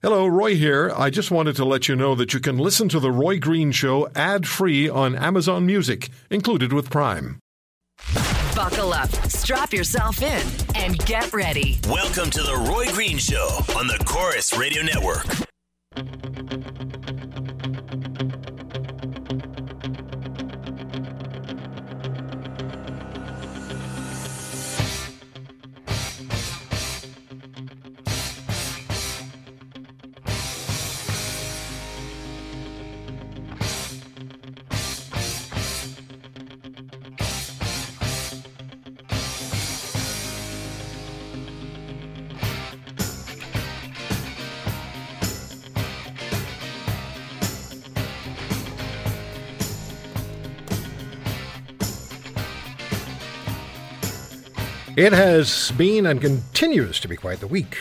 Hello, Roy here. I just wanted to let you know that you can listen to The Roy Green Show ad free on Amazon Music, included with Prime. Buckle up, strap yourself in, and get ready. Welcome to the Roy Green Show on the Corus Radio Network. It has been and continues to be quite the week.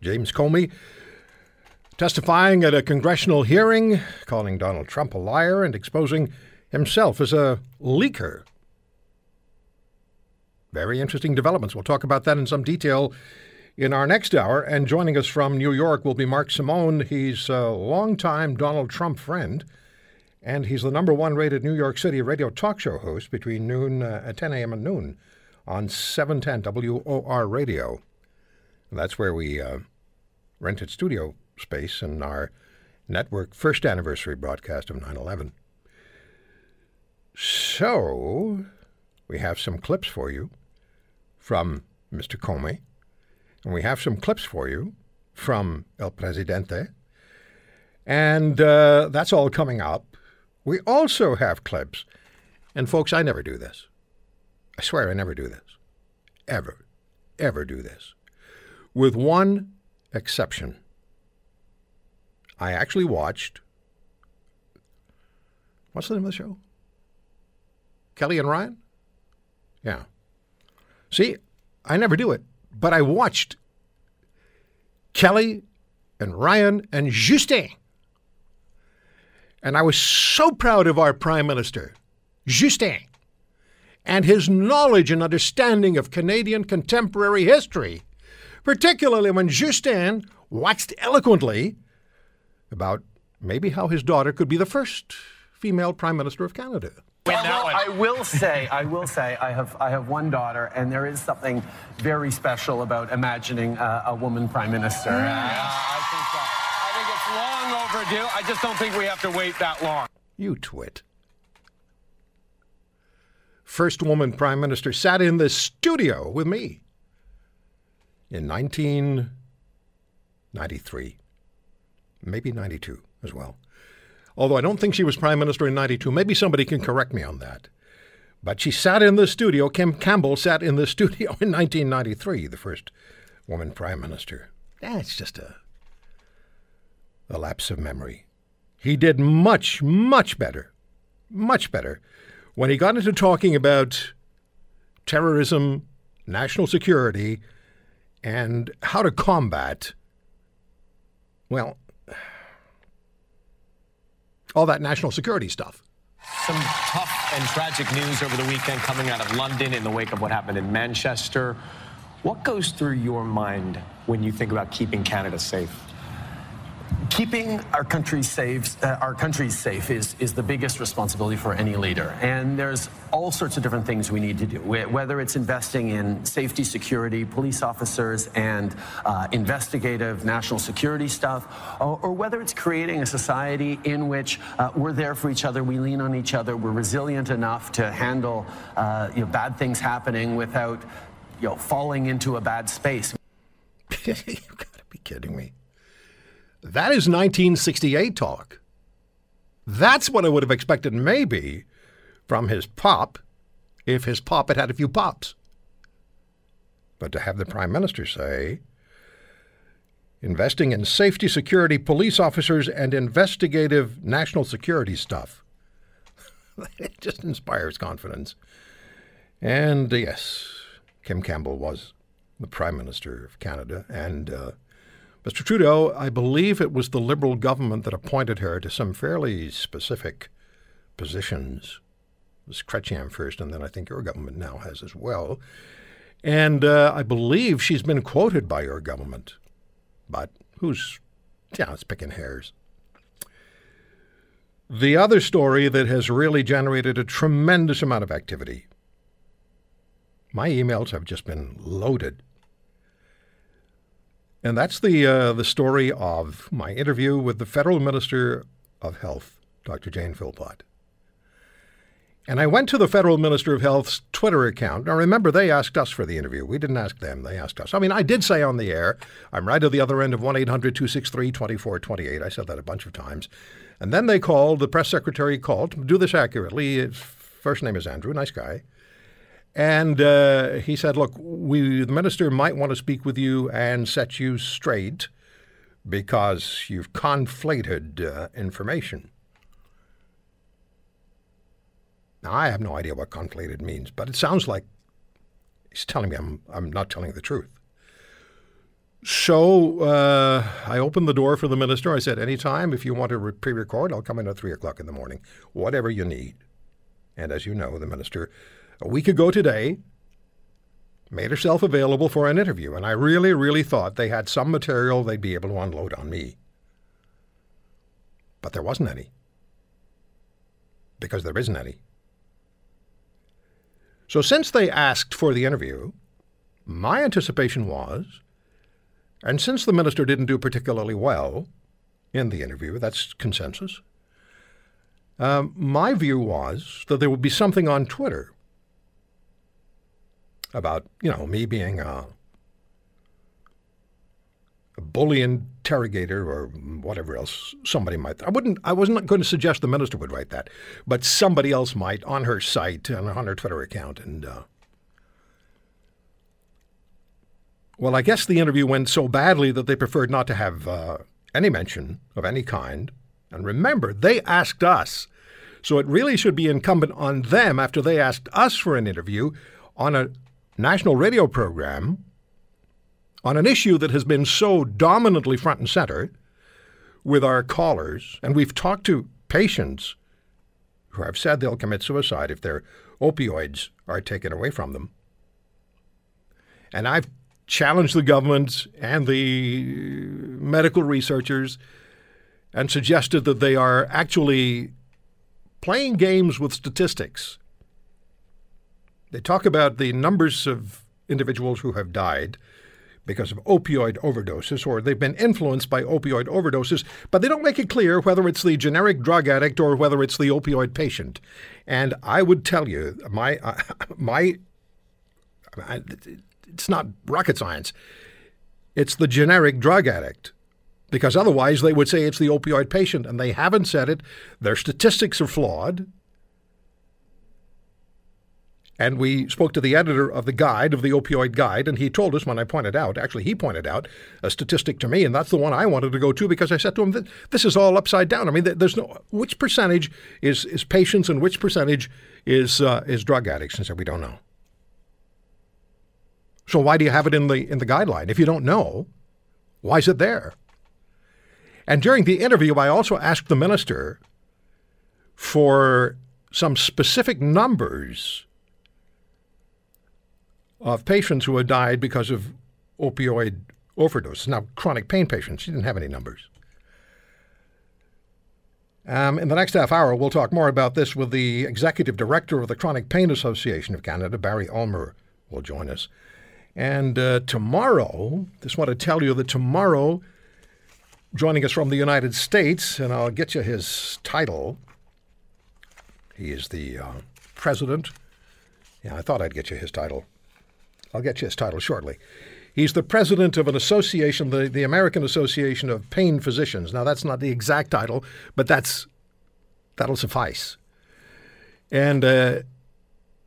James Comey testifying at a congressional hearing, calling Donald Trump a liar and exposing himself as a leaker. Very interesting developments. We'll talk about that in some detail in our next hour. And joining us from New York will be Mark Simone. He's a longtime Donald Trump friend, and he's the number one rated New York City radio talk show host between noon uh, at 10 a.m. and noon on 710 WOR Radio. And that's where we uh, rented studio space in our network first anniversary broadcast of 9 11. So, we have some clips for you from Mr. Comey, and we have some clips for you from El Presidente, and uh, that's all coming up. We also have clips, and folks, I never do this. I swear I never do this. Ever, ever do this. With one exception. I actually watched. What's the name of the show? Kelly and Ryan? Yeah. See, I never do it, but I watched Kelly and Ryan and Justin. And I was so proud of our Prime Minister, Justin and his knowledge and understanding of Canadian contemporary history, particularly when Justin waxed eloquently about maybe how his daughter could be the first female Prime Minister of Canada. Although I will say, I will say, I have, I have one daughter, and there is something very special about imagining uh, a woman prime minister. Uh, I, think, uh, I think it's long overdue. I just don't think we have to wait that long. You twit first woman prime minister, sat in the studio with me in 1993, maybe 92 as well. Although I don't think she was prime minister in 92. Maybe somebody can correct me on that. But she sat in the studio. Kim Campbell sat in the studio in 1993, the first woman prime minister. It's just a, a lapse of memory. He did much, much better, much better when he got into talking about terrorism, national security, and how to combat, well, all that national security stuff. Some tough and tragic news over the weekend coming out of London in the wake of what happened in Manchester. What goes through your mind when you think about keeping Canada safe? Keeping our country safe, uh, our country safe is, is the biggest responsibility for any leader. And there's all sorts of different things we need to do, whether it's investing in safety, security, police officers, and uh, investigative national security stuff, or, or, whether it's creating a society in which uh, we're there for each other, we lean on each other, we're resilient enough to handle uh, you know, bad things happening without you know, falling into a bad space. You've got to be kidding me. That is 1968 talk. That's what I would have expected, maybe, from his pop, if his pop had had a few pops. But to have the Prime Minister say, investing in safety, security, police officers, and investigative national security stuff, it just inspires confidence. And yes, Kim Campbell was the Prime Minister of Canada, and uh, Mr. Trudeau, I believe it was the Liberal government that appointed her to some fairly specific positions. It was first, and then I think your government now has as well. And uh, I believe she's been quoted by your government But who's, yeah, it's picking hairs. The other story that has really generated a tremendous amount of activity. My emails have just been loaded. And that's the, uh, the story of my interview with the Federal Minister of Health, Dr. Jane Philpott. And I went to the Federal Minister of Health's Twitter account. Now, remember, they asked us for the interview. We didn't ask them, they asked us. I mean, I did say on the air, I'm right at the other end of 1 800 263 2428. I said that a bunch of times. And then they called, the press secretary called, do this accurately. His first name is Andrew, nice guy. And uh, he said, Look, we, the minister might want to speak with you and set you straight because you've conflated uh, information. Now, I have no idea what conflated means, but it sounds like he's telling me I'm, I'm not telling the truth. So uh, I opened the door for the minister. I said, Anytime, if you want to pre record, I'll come in at 3 o'clock in the morning, whatever you need. And as you know, the minister, a week ago today, made herself available for an interview. And I really, really thought they had some material they'd be able to unload on me. But there wasn't any. Because there isn't any. So since they asked for the interview, my anticipation was, and since the minister didn't do particularly well in the interview, that's consensus, um, my view was that there would be something on Twitter about, you know, me being a, a bully interrogator or whatever else somebody might. I wouldn't. I wasn't going to suggest the minister would write that, but somebody else might on her site and on her Twitter account. And uh, well, I guess the interview went so badly that they preferred not to have uh, any mention of any kind. And remember, they asked us. So it really should be incumbent on them after they asked us for an interview on a national radio program on an issue that has been so dominantly front and center with our callers. And we've talked to patients who have said they'll commit suicide if their opioids are taken away from them. And I've challenged the government and the medical researchers and suggested that they are actually playing games with statistics. They talk about the numbers of individuals who have died because of opioid overdoses or they've been influenced by opioid overdoses, but they don't make it clear whether it's the generic drug addict or whether it's the opioid patient. And I would tell you, my, uh, my, it's not rocket science. It's the generic drug addict. Because otherwise, they would say it's the opioid patient, and they haven't said it. Their statistics are flawed. And we spoke to the editor of the guide, of the opioid guide, and he told us when I pointed out, actually, he pointed out a statistic to me, and that's the one I wanted to go to because I said to him that this is all upside down. I mean, there's no which percentage is, is patients and which percentage is uh, is drug addicts. And said we don't know. So why do you have it in the in the guideline if you don't know? Why is it there? And during the interview, I also asked the minister for some specific numbers of patients who had died because of opioid overdose. Now, chronic pain patients, she didn't have any numbers. Um, in the next half hour, we'll talk more about this with the executive director of the Chronic Pain Association of Canada, Barry Ulmer, will join us. And uh, tomorrow, just want to tell you that tomorrow, joining us from the United States, and I'll get you his title. He is the uh, president. Yeah, I thought I'd get you his title. I'll get you his title shortly. He's the president of an association, the, the American Association of Pain Physicians. Now, that's not the exact title, but that's that'll suffice. And uh,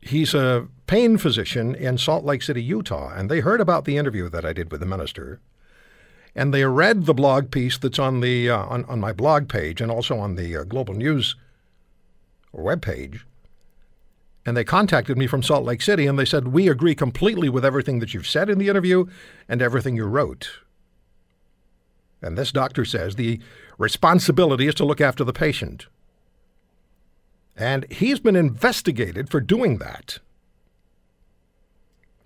he's a pain physician in Salt Lake City, Utah, and they heard about the interview that I did with the minister, and they read the blog piece that's on the uh, on, on my blog page and also on the uh, Global News web page. And they contacted me from Salt Lake City and they said, We agree completely with everything that you've said in the interview and everything you wrote. And this doctor says the responsibility is to look after the patient. And he's been investigated for doing that.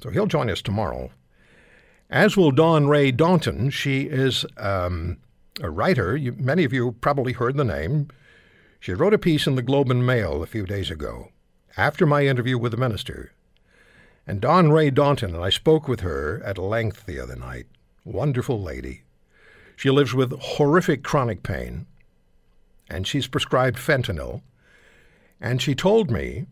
So he'll join us tomorrow. as will Dawn Rae Downton. She is um, a writer. You, many of you probably heard the name. She wrote a piece in the Globe and Mail a few days ago, after my interview with the minister. And Dawn Rae Downton, and I spoke with her at length the other night. Wonderful lady. She lives with horrific chronic pain, and she's prescribed fentanyl. And she told me,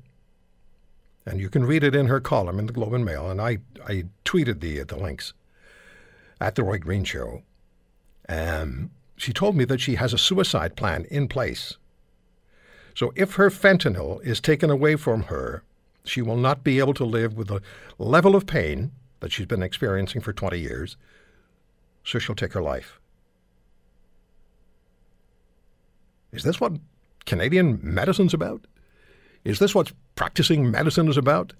and you can read it in her column in the Globe and Mail, and I, I tweeted the, the links at the Roy Green Show. Um, she told me that she has a suicide plan in place. So if her fentanyl is taken away from her, she will not be able to live with the level of pain that she's been experiencing for 20 years, so she'll take her life. Is this what Canadian medicine's about? Is this what practicing medicine is about?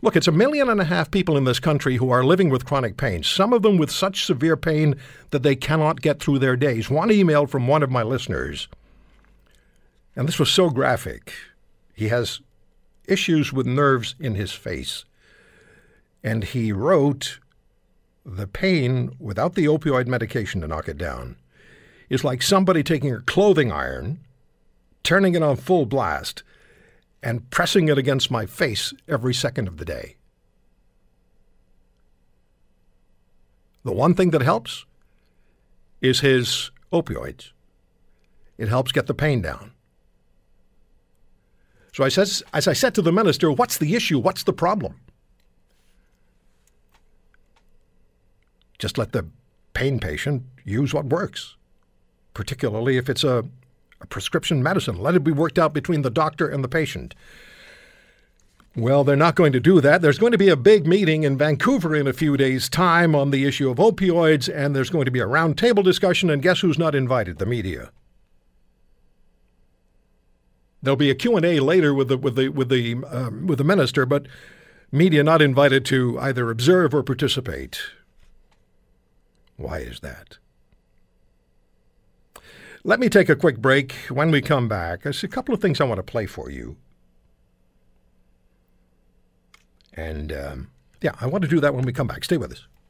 Look, it's a million and a half people in this country who are living with chronic pain, some of them with such severe pain that they cannot get through their days. One email from one of my listeners, and this was so graphic. He has issues with nerves in his face. And he wrote, The pain without the opioid medication to knock it down is like somebody taking a clothing iron, turning it on full blast, and pressing it against my face every second of the day. The one thing that helps is his opioids. It helps get the pain down. So I says, as I said to the minister, what's the issue? What's the problem? Just let the pain patient use what works, particularly if it's a, a prescription medicine. Let it be worked out between the doctor and the patient. Well, they're not going to do that. There's going to be a big meeting in Vancouver in a few days' time on the issue of opioids, and there's going to be a roundtable discussion, and guess who's not invited? The media. There'll be a Q&A later with the with the with the um, with the minister, but media not invited to either observe or participate. Why is that? Let me take a quick break. When we come back, there's a couple of things I want to play for you. And um, yeah, I want to do that when we come back. Stay with us.